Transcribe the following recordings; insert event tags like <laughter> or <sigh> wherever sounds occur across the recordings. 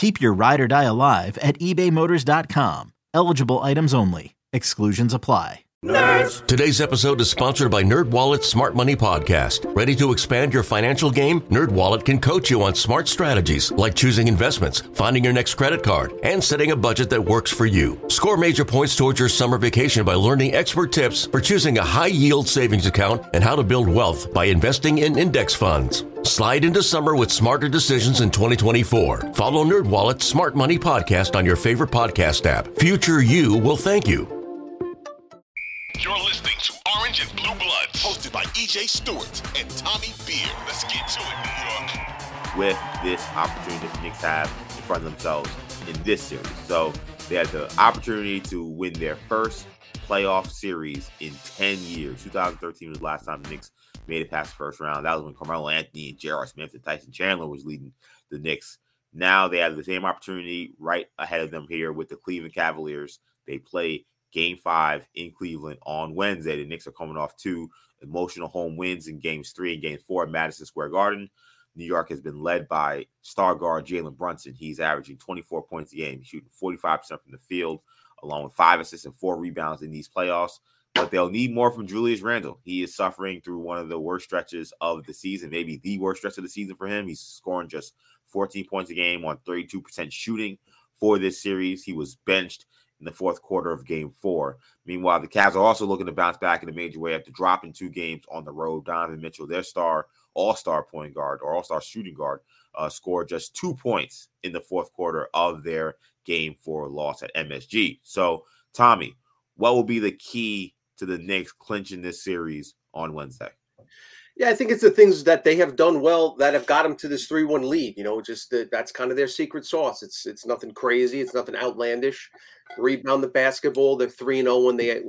Keep your ride or die alive at ebaymotors.com. Eligible items only. Exclusions apply. Nerds! Today's episode is sponsored by NerdWallet's Smart Money Podcast. Ready to expand your financial game? NerdWallet can coach you on smart strategies like choosing investments, finding your next credit card, and setting a budget that works for you. Score major points towards your summer vacation by learning expert tips for choosing a high-yield savings account and how to build wealth by investing in index funds. Slide into summer with smarter decisions in 2024. Follow NerdWallet's Smart Money Podcast on your favorite podcast app. Future you will thank you. You're listening to Orange and Blue Bloods, hosted by EJ Stewart and Tommy Beer. Let's get to it, New York. With this opportunity that the Knicks have in front of themselves in this series. So they had the opportunity to win their first playoff series in 10 years. 2013 was the last time the Knicks made it past the first round. That was when Carmelo Anthony and J.R. Smith and Tyson Chandler was leading the Knicks. Now they have the same opportunity right ahead of them here with the Cleveland Cavaliers. They play game five in Cleveland on Wednesday. The Knicks are coming off two emotional home wins in games three and game four at Madison Square Garden. New York has been led by star guard Jalen Brunson. He's averaging 24 points a game, shooting 45% from the field, along with five assists and four rebounds in these playoffs. But they'll need more from Julius Randle. He is suffering through one of the worst stretches of the season, maybe the worst stretch of the season for him. He's scoring just 14 points a game on 32% shooting for this series. He was benched in the fourth quarter of game four. Meanwhile, the Cavs are also looking to bounce back in a major way after dropping two games on the road. Donovan Mitchell, their star, all star point guard or all star shooting guard, uh, scored just two points in the fourth quarter of their game four loss at MSG. So, Tommy, what will be the key to the Knicks clinching this series on Wednesday? Yeah, I think it's the things that they have done well that have got them to this three-one lead. You know, just the, that's kind of their secret sauce. It's it's nothing crazy. It's nothing outlandish rebound the basketball. They're three and zero oh when they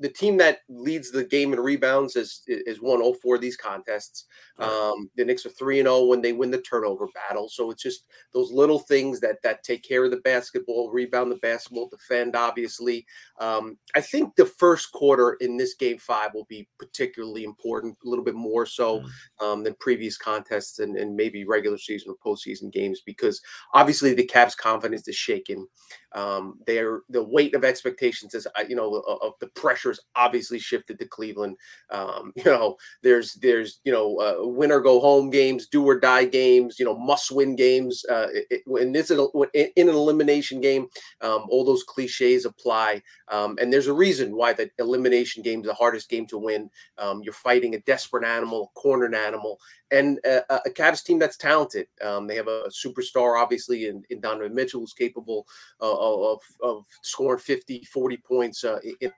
the team that leads the game in rebounds is is one zero oh for these contests. Um, the Knicks are three and zero oh when they win the turnover battle. So it's just those little things that that take care of the basketball, rebound the basketball, defend. Obviously, um, I think the first quarter in this game five will be particularly important, a little bit more so mm. um, than previous contests and, and maybe regular season or postseason games because obviously the Cavs' confidence is shaken. Um, they're the weight of expectations is uh, you know of the pressures obviously shifted to Cleveland. Um, <laughs> you know, there's there's you know uh, win or go home games, do or die games, you know, must win games. Uh, it, when this is in an elimination game, um, all those cliches apply. Um, and there's a reason why the elimination game is the hardest game to win. Um, you're fighting a desperate animal, cornered animal, and a, a Cavs team that's talented. Um, they have a, superstar, obviously, in, in Donovan Mitchell, who's capable uh, of, of scoring 50, 40 points. Uh, in,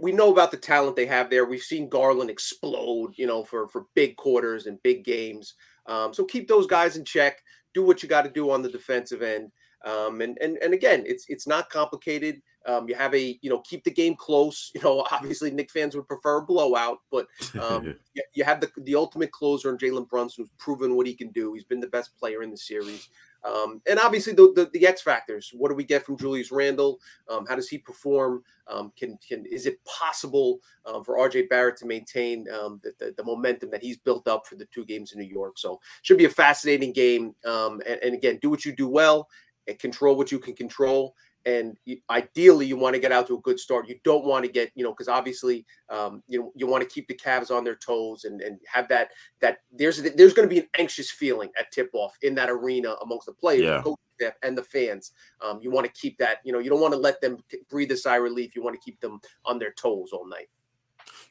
we know about the talent they have there. We've seen Garland explode, you know, for for big quarters and big games. Um, so keep those guys in check. Do what you got to do on the defensive end. Um, and and and again, it's it's not complicated. Um, you have a, you know, keep the game close. <laughs> You know, obviously Knick fans would prefer a blowout, but <laughs> um, you, you, have the the ultimate closer in Jalen Brunson, who's proven what he can do. He's been the best player in the series. Um, and obviously the, the, the X factors. What do we get from Julius Randle? Um, how does he perform? Um, can can is it possible um, for RJ Barrett to maintain um, the, the, the, momentum that he's built up for the two games in New York? So should be a fascinating game. Um, and, and again, do what you do well and control what you can control and ideally you want to get out to a good start. You don't want to get, you know, because obviously, um, you know, you want to keep the Cavs on their toes and and have that that there's there's going to be an anxious feeling at tip off in that arena amongst the players. Yeah. and the fans. Um, you want to keep that, you know, you don't want to let them breathe a sigh of relief. You want to keep them on their toes all night.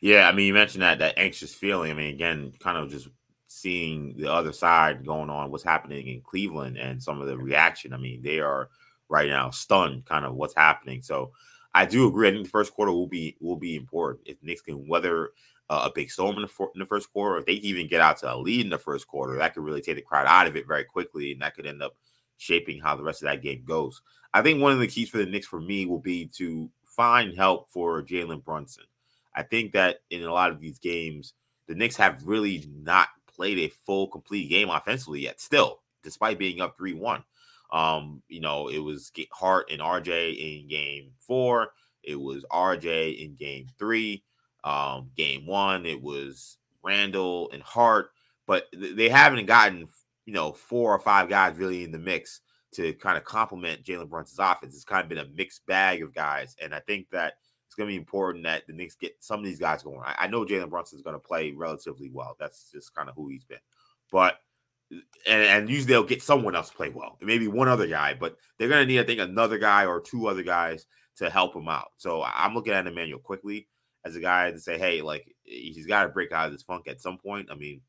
Yeah, I mean, you mentioned that that anxious feeling. I mean, again, kind of just seeing the other side going on, what's happening in Cleveland, and some of the reaction. I mean, they are right now stunned, kind of what's happening. So, I do agree. I think the first quarter will be will be important if Knicks can weather uh, a big storm in the, for, in the first quarter. If they even get out to a lead in the first quarter, that could really take the crowd out of it very quickly, and that could end up shaping how the rest of that game goes. I think one of the keys for the Knicks for me will be to find help for Jalen Brunson. I think that in a lot of these games, the Knicks have really not played a full, complete game offensively yet, still, despite being up 3 1. Um, you know, it was Hart and RJ in game four, it was RJ in game three. Um, game one, it was Randle and Hart, but they haven't gotten, you know, four or five guys really in the mix to kind of complement Jalen Brunson's offense. It's kind of been a mixed bag of guys. And I think that it's going to be important that the Knicks get some of these guys going. I, I know Jalen Brunson is going to play relatively well. That's just kind of who he's been. But and, and usually they'll get someone else to play well, maybe one other guy, but they're going to need, I think, another guy or two other guys to help him out. So I'm looking at Immanuel Quickley as a guy to say, hey, like he's got to break out of this funk at some point. I mean,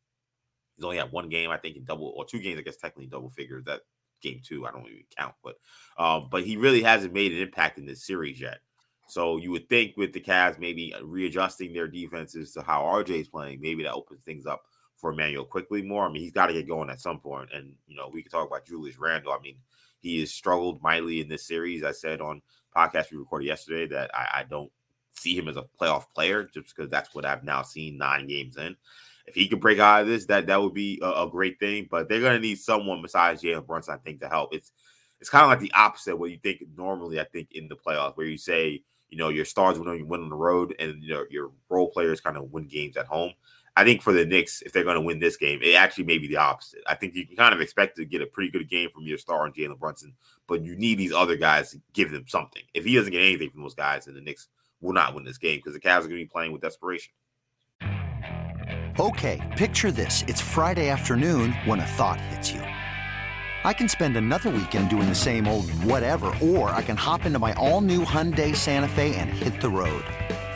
he's only had one game, I think, in double or two games, I guess, technically double figures. That game two, I don't even count, but um, but he really hasn't made an impact in this series yet. So you would think with the Cavs maybe readjusting their defenses to how RJ is playing, maybe that opens things up for Immanuel Quickley more. I mean, he's got to get going at some point. And you know, we can talk about Julius Randle. I mean, he has struggled mightily in this series. I said on podcast we recorded yesterday that I, I don't see him as a playoff player just because that's what I've now seen nine games in. If he could break out of this, that that would be a, a great thing. But they're gonna need someone besides Jalen Brunson, I think, to help. It's it's kind of like the opposite what you think normally. I think in the playoffs where you say you know your stars win win on the road and you know, your role players kind of win games at home. I think for the Knicks, if they're going to win this game, it actually may be the opposite. I think you can kind of expect to get a pretty good game from your star and Jalen Brunson, but you need these other guys to give them something. If he doesn't get anything from those guys, then the Knicks will not win this game because the Cavs are going to be playing with desperation. Okay, picture this: it's Friday afternoon when a thought hits you. I can spend another weekend doing the same old whatever, or I can hop into my all-new Hyundai Santa Fe and hit the road.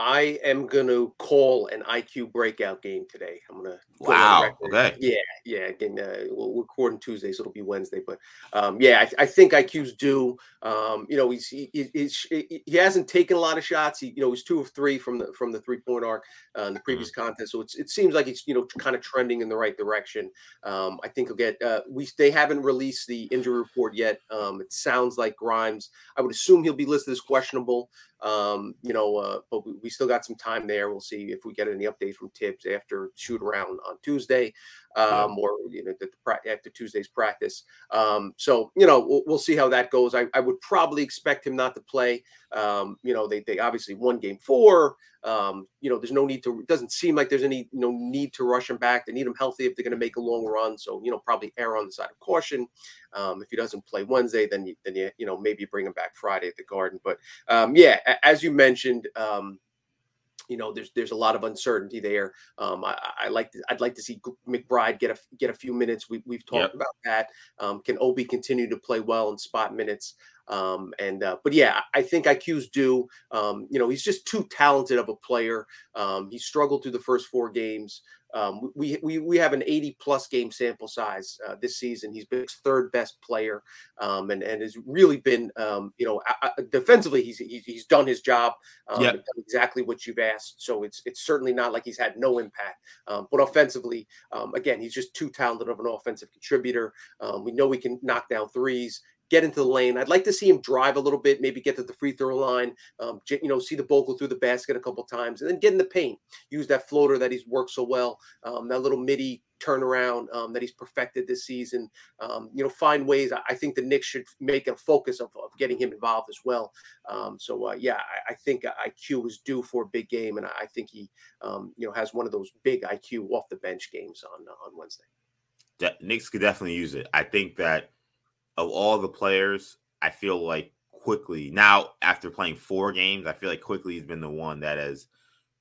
I am going to call an IQ breakout game today. I'm going to. Wow. Okay. Yeah. Yeah. Again, uh, we'll record on Tuesday, so it'll be Wednesday. But um, yeah, I, I, think IQ's due. Um, you know, he's, he, he's, he hasn't taken a lot of shots. He, you know, he's two of three from the from the three point arc uh, in the previous mm-hmm. contest. So it's, it seems like it's you know kind of trending in the right direction. Um, I think he'll get. Uh, we they haven't released the injury report yet. Um, it sounds like Grimes. I would assume he'll be listed as questionable. Um, you know, uh, but we, we, still got some time there. We'll see if we get any update from Thibs after shoot around on Tuesday, um, or you know, the, after Tuesday's practice. Um, so you know, we'll, we'll, see how that goes. I, I, would probably expect him not to play. Um, you know, they they obviously won Game Four. Um, you know, there's no need to. It doesn't seem like there's any you no need to rush him back. They need him healthy if they're going to make a long run. So you know, probably err on the side of caution. Um, if he doesn't play Wednesday, then you, then you you know maybe bring him back Friday at the Garden. But um, yeah, as you mentioned. Um, you know, there's there's a lot of uncertainty there. Um, I, I, like to, I'd like to see McBride get a get a few minutes. We, we've talked yep. about that. Um, can Obi continue to play well in spot minutes? Um, and uh, but yeah, I think IQ's due. Um, you know, he's just too talented of a player. Um, he struggled through the first four games. Um, we, we we have an 80 plus game sample size uh, this season. He's been his third best player, um, and and has really been um, you know defensively he's, he's, he's done his job, um, yep. done exactly what you've asked. So it's it's certainly not like he's had no impact. Um, but offensively, um, again, he's just too talented of an offensive contributor. we know we can knock down threes get into the lane. I'd like to see him drive a little bit, maybe get to the free throw line, um, you know, see the ball go through the basket a couple times, and then get in the paint. Use that floater that he's worked so well, um, that little midi turnaround um, that he's perfected this season. Um, you know, find ways. I, think the Knicks should make a focus of, of getting him involved as well. Um, so uh, yeah, I, I, think IQ is due for a big game, and I think he, um, you know, has one of those big IQ off the bench games on on Wednesday. De- Knicks could definitely use it. I think that of all the players, I feel like Quickley now after playing four games, I feel like Quickley has been the one that has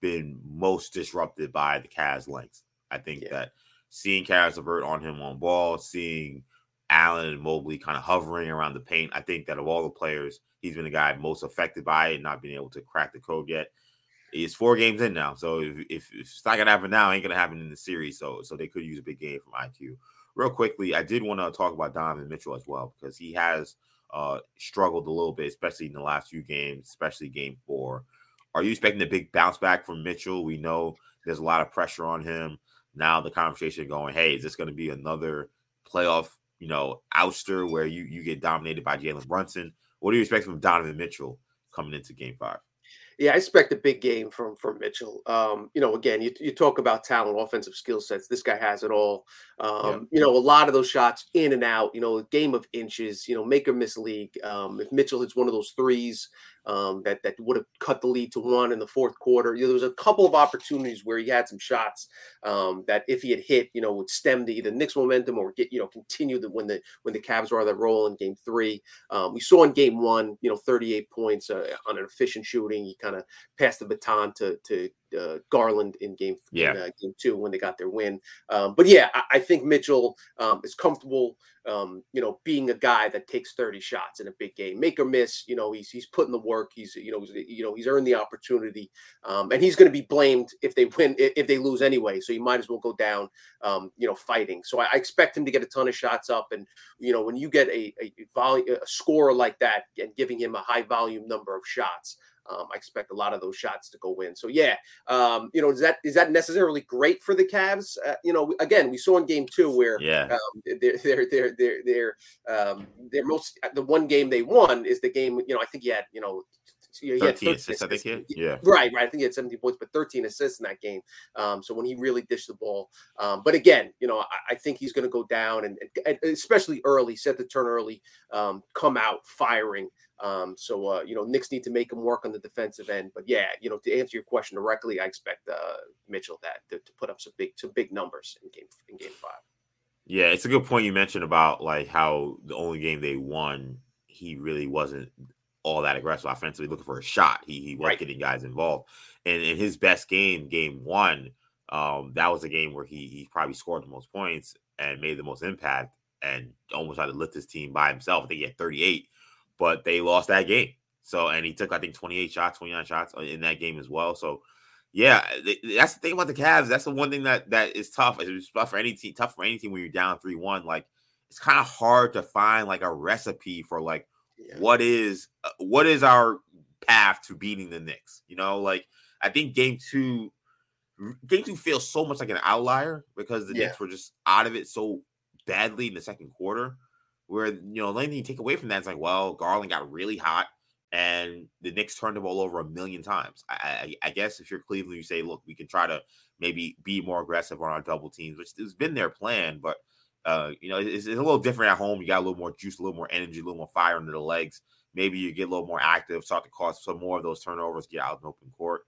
been most disrupted by the Cavs length. I think yeah. that seeing Caris LeVert on him on ball, seeing Allen and Mobley kind of hovering around the paint, I think that of all the players, he's been the guy most affected by it, not being able to crack the code yet. It's four games in now, so if, if, if it's not gonna happen now, ain't gonna happen in the series. So so they could use a big game from IQ. Real quickly, I did want to talk about Donovan Mitchell as well because he has uh, struggled a little bit, especially in the last few games, especially game four. Are you expecting a big bounce back from Mitchell? We know there's a lot of pressure on him. Now the conversation going, hey, is this going to be another playoff, you know, ouster where you you get dominated by Jalen Brunson? What do you expect from Donovan Mitchell coming into game five? Yeah, I expect a big game from from Mitchell. Um, you know, again, you, you talk about talent, offensive skill sets. This guy has it all. Um, yeah. You know, a lot of those shots in and out. You know, a game of inches. You know, make or miss league. Um, if Mitchell hits one of those threes, um, that that would have cut the lead to one in the fourth quarter. You know, there was a couple of opportunities where he had some shots um, that if he had hit, you know, would stem the either Knicks momentum or get you know continue the when the when the Cavs were on that roll in Game Three. Um, we saw in Game One, you know, 38 points uh, on an efficient shooting. He kind of passed the baton to to uh, Garland in game yeah. in, uh, game two when they got their win. Um, but yeah, I, I think Mitchell um, is comfortable, um, you know, being a guy that takes 30 shots in a big game, make or miss. You know, he's he's putting the work. He's you know he's, you know he's earned the opportunity, um, and he's going to be blamed if they win if they lose anyway. So you might as well go down, um, you know, fighting. So I, I, expect him to get a ton of shots up, and you know when you get a a, volume, a scorer like that and giving him a high volume number of shots. Um, I expect a lot of those shots to go in. So yeah, um, you know, is that is that necessarily great for the Cavs? Uh, you know, again, we saw in Game Two where yeah, um, they're they're they're they're they're um, they're most the one game they won is the game. You know, I think he had you know yeah, 13, 13 assists, I think. Yeah. yeah. Right, right. I think he had 17 points, but 13 assists in that game. Um, so when he really dished the ball. Um, but again, you know, I, I think he's going to go down and, and, especially early, set the turn early, um, come out firing. Um, so uh, you know, Knicks need to make him work on the defensive end. But yeah, you know, to answer your question directly, I expect uh, Mitchell that to, to put up some big some big numbers in game in game five. Yeah, it's a good point you mentioned about like how the only game they won, he really wasn't all that aggressive offensively, looking for a shot. He he was right. getting guys involved, and in his best game, game one, um, that was a game where he he probably scored the most points and made the most impact, and almost had to lift his team by himself. I think he had 38 but they lost that game. So, and he took, I think, 28 shots, 29 shots uh, in that game as well. So, yeah, that's the thing about the Cavs. That's the one thing that that is tough. It's tough for any team, tough for any team when you're down three one. Like, it's kind of hard to find like a recipe for like yeah. what is uh, what is our path to beating the Knicks. You know, like I think game two, game two feels so much like an outlier because the yeah. Knicks were just out of it so badly in the second quarter where you know the only thing you take away from that is like, well, Garland got really hot and the Knicks turned the ball over a million times. I, I, I, guess if you're Cleveland, you say, look, we can try to maybe be more aggressive on our double teams, which has been their plan, but uh, you know, it's, it's, a little different at home. You got a little more juice, a little more energy, a little more fire under the legs. Maybe you get a little more active, start to cause some more of those turnovers, get out in open court.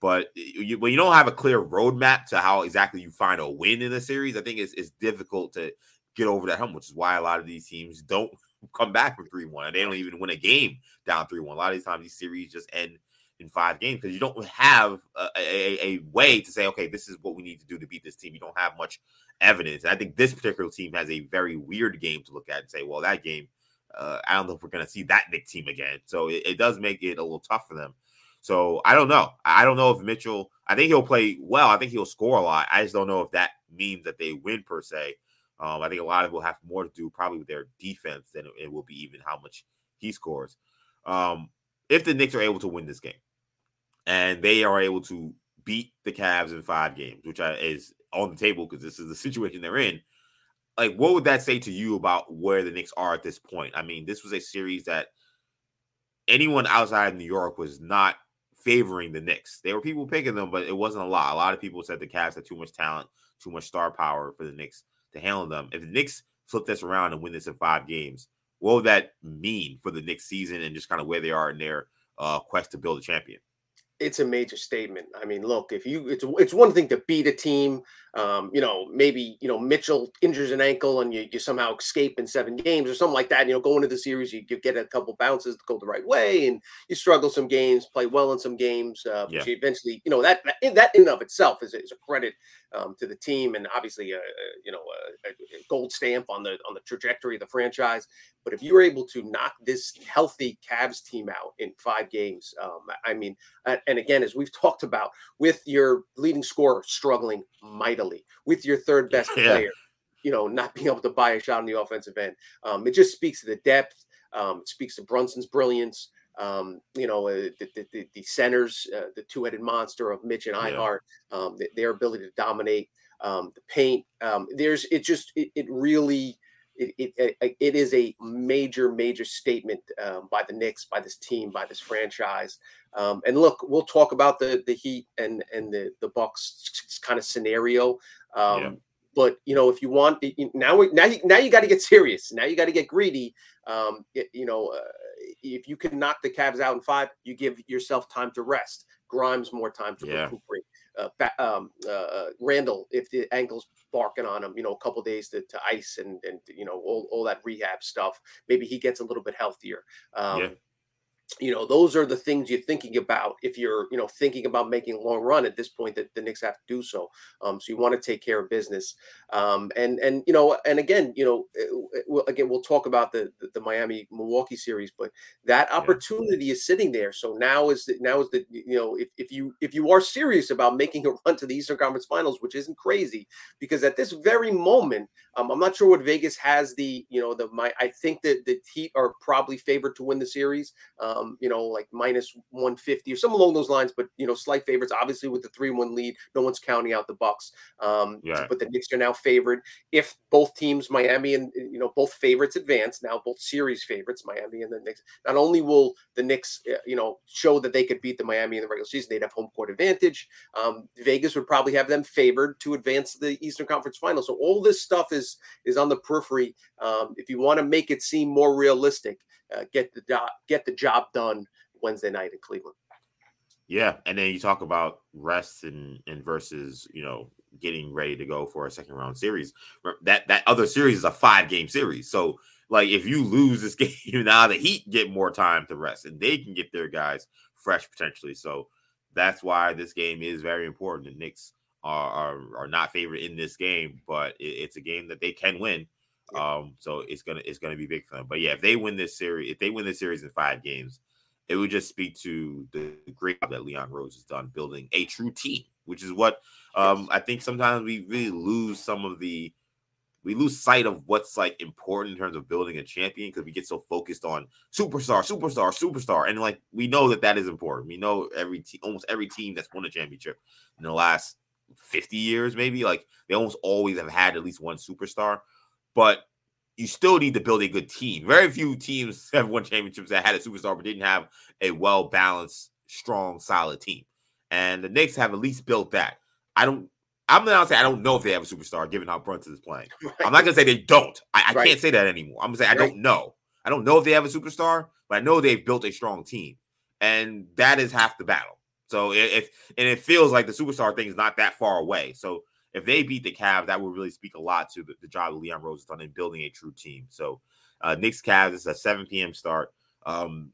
But you, when you don't have a clear roadmap to how exactly you find a win in a series, I think it's, it's difficult to get over that hump, which is why a lot of these teams don't <laughs> come back from 3 1. They don't even win a game down 3 1. A lot of these times, these series just end in five games because you don't have a, a, a, way to say, okay, this is what we need to do to beat this team. You don't have much evidence. And I think this particular team has a very weird game to look at and say, well, that game, uh, I don't know if we're going to see that Knick team again. So it, it, does make it a little tough for them. So I don't know. I don't know if Mitchell, I think he'll play well. I think he'll score a lot. I just don't know if that means that they win per se. Um, I think a lot of it will have more to do probably with their defense than it will be even how much he scores. Um, if the Knicks are able to win this game and they are able to beat the Cavs in five games, which is on the table because this is the <laughs> situation they're in, like what would that say to you about where the Knicks are at this point? I mean, this was a series that anyone outside New York was not favoring the Knicks. There were people picking them, but it wasn't a lot. A lot of people said the Cavs had too much talent, too much star power for the Knicks to handle them. If the Knicks flip this around and win this in five games, what would that mean for the Knicks season and just kind of where they are in their uh, quest to build a champion? It's a major statement. I mean, look, if you it's it's one thing to beat a team, um, you know, maybe you know Mitchell injures an ankle and you, you somehow escape in seven games or something like that. You know, go into the series, you, you get a couple bounces to go the right way, and you struggle some games, play well in some games, uh, yeah. but you eventually, you know, that that in of itself is, is a credit um, to the team and obviously a, a you know a, a, gold stamp on the on the trajectory of the franchise. But if you were able to knock this healthy Cavs team out in five games, um, I mean, and again, as we've <laughs> talked about, with your leading scorer struggling mightily, with your third best yeah. player, you know, not being able to buy a shot on the offensive end, um, it just speaks to the depth. Um, it speaks to Brunson's brilliance. Um, you know, uh, the, the, the, centers, uh, the two headed monster of Mitch and I-Hart, yeah. um, their ability to dominate um, the paint. Um, there's, it just, it, it really, it, it, it is a major, major statement um, by the Knicks, by this team, by this franchise. Um, and look, we'll talk about the the Heat and and the the Bucks kind of scenario. Um, yeah. But you know, if you want now, now you, now you got to get serious. Now you got to get greedy. Um, you know, uh, if you can knock the Cavs out in five, you give yourself time to rest. Grimes more time to yeah. recuperate. Uh, um, uh, uh, Randle, if the ankle's barking on him, you know, a couple days to, to ice and and you know all, all that rehab stuff. Maybe he gets a little bit healthier. Um, yeah you know, those are the things you're thinking about if you're, you know, thinking about making a long run at this point that the Knicks have to do so. Um, so you want to take care of business. Um, and and you know, and again, you know, eh, again, we'll talk about the the, the Miami Milwaukee series, but that opportunity yeah. is sitting there. So now is the, now is the you know, if, if you if you are serious about making a <laughs> run to the Eastern Conference Finals, which isn't crazy, because at this very moment, um, I'm not sure what Vegas has the you know the my I think that the Heat are probably favored to win the series. Um, um, you know, like minus 150 or some along those lines, but you know, slight favorites. Obviously, with the three-one lead, no one's counting out the Bucks. Um, yeah. But the Knicks are now favored. If both teams, Miami and you know, both favorites advance now, both series favorites, Miami and the Knicks. Not only will the Knicks, uh, you know, show that they could beat the Miami in the regular season, they'd have home court advantage. Um, Vegas would probably have them favored to advance the Eastern Conference Final. So all this stuff is is on the periphery. Um, if you want to make it seem more realistic, uh, get the job get the job done Wednesday night in Cleveland. Yeah, and then you talk about rest and and versus you know getting ready to go for a second round series. That that other series is a five game series, so like if you lose this <laughs> game now, the Heat get more time to rest and they can get their guys fresh potentially. So that's why this game is very important. The Knicks are are, are not favored in this game, but it, it's a game that they can win um, so it's gonna it's gonna be big for them. But yeah, if they win this series, if they win this series in five games, it would just speak to the great job that Leon Rose has done building a true team, which is what um, I think sometimes we really lose some of the we lose sight of what's like important in terms of building a champion because we get so focused on superstar, superstar, superstar, and like we know that that is important. We know every team, almost every team that's won a championship in the last fifty years, maybe like they almost always have had at least one superstar but you still need to build a good team. Very few teams <laughs> have won championships that had a superstar but didn't have a well balanced, strong, solid team. And the Knicks have at least built that. I don't. I'm not gonna say I don't know if they have a superstar given how Brunson is playing. <laughs> Right. I'm not gonna say they don't. I, I right. can't say that anymore. I'm gonna say I right. don't know. I don't know if they have a superstar, but I know they've built a strong team, and that is half the battle. So if and it feels like the superstar thing is not that far away. So if they beat the Cavs, that would really speak a lot to the, the job of Leon Rose has done in building a true team. So, uh, Knicks Cavs is a 7 p.m. start. Um,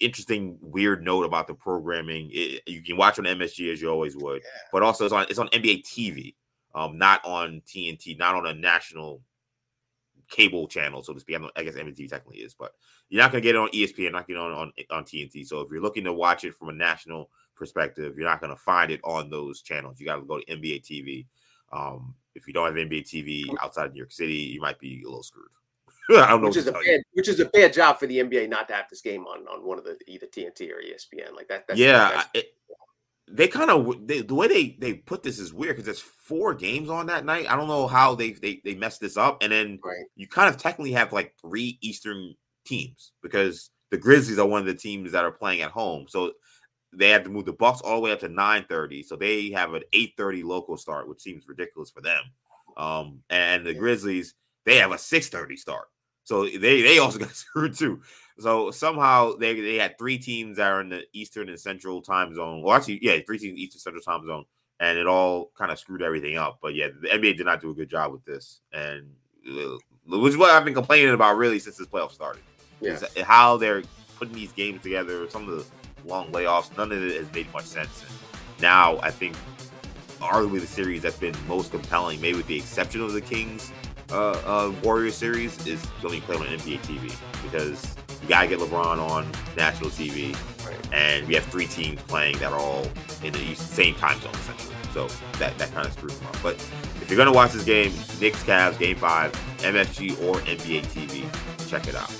interesting, weird note about the programming. It, you can watch on MSG as you always would, yeah. but also it's on it's on NBA TV, um, not on TNT, not on a national cable channel, so to speak. I, I guess MSG technically is, but you're not gonna get it on ESPN, not get it on, on on TNT. So if you're looking to watch it from a national perspective, you're not gonna find it on those channels. You got to go to NBA TV. Um, if you don't have NBA TV outside of New York City, you might be a little screwed. <laughs> I don't know. Which is a bad, which is a bad job for the NBA not to have this game on on one of the either TNT or ESPN like that. That's, yeah, it, they kind of the way they they put this is weird because there's four games on that night. I don't know how they they they messed this up, and then right. you kind of technically have like three Eastern teams because the Grizzlies are one of the teams that are playing at home. So they had to move the Bucks all the way up to 9:30, so they have an 8:30 local start, which seems ridiculous for them. Um, and the Grizzlies they have a 6:30 start, so they they also <laughs> got screwed too. So somehow they they had three teams that are in the Eastern and Central time zone. Well, actually, yeah, three teams Eastern Central time zone, and it all kind of screwed everything up. But yeah, the NBA did not do a good job with this, and uh, which is what I've been complaining about really since this playoff started. Yeah. How they're putting these games together. Some of the long layoffs, none of it has made much sense. And now I think arguably the series that's been most compelling, maybe with the exception of the Kings uh, uh Warriors series, is going to be played on NBA TV because you gotta get LeBron on national TV, Right. and we have three teams playing that are all in the same time zone essentially. So that that kind of screws them up. But if you're gonna watch this game, Knicks Cavs Game Five, MSG or NBA TV, check it out.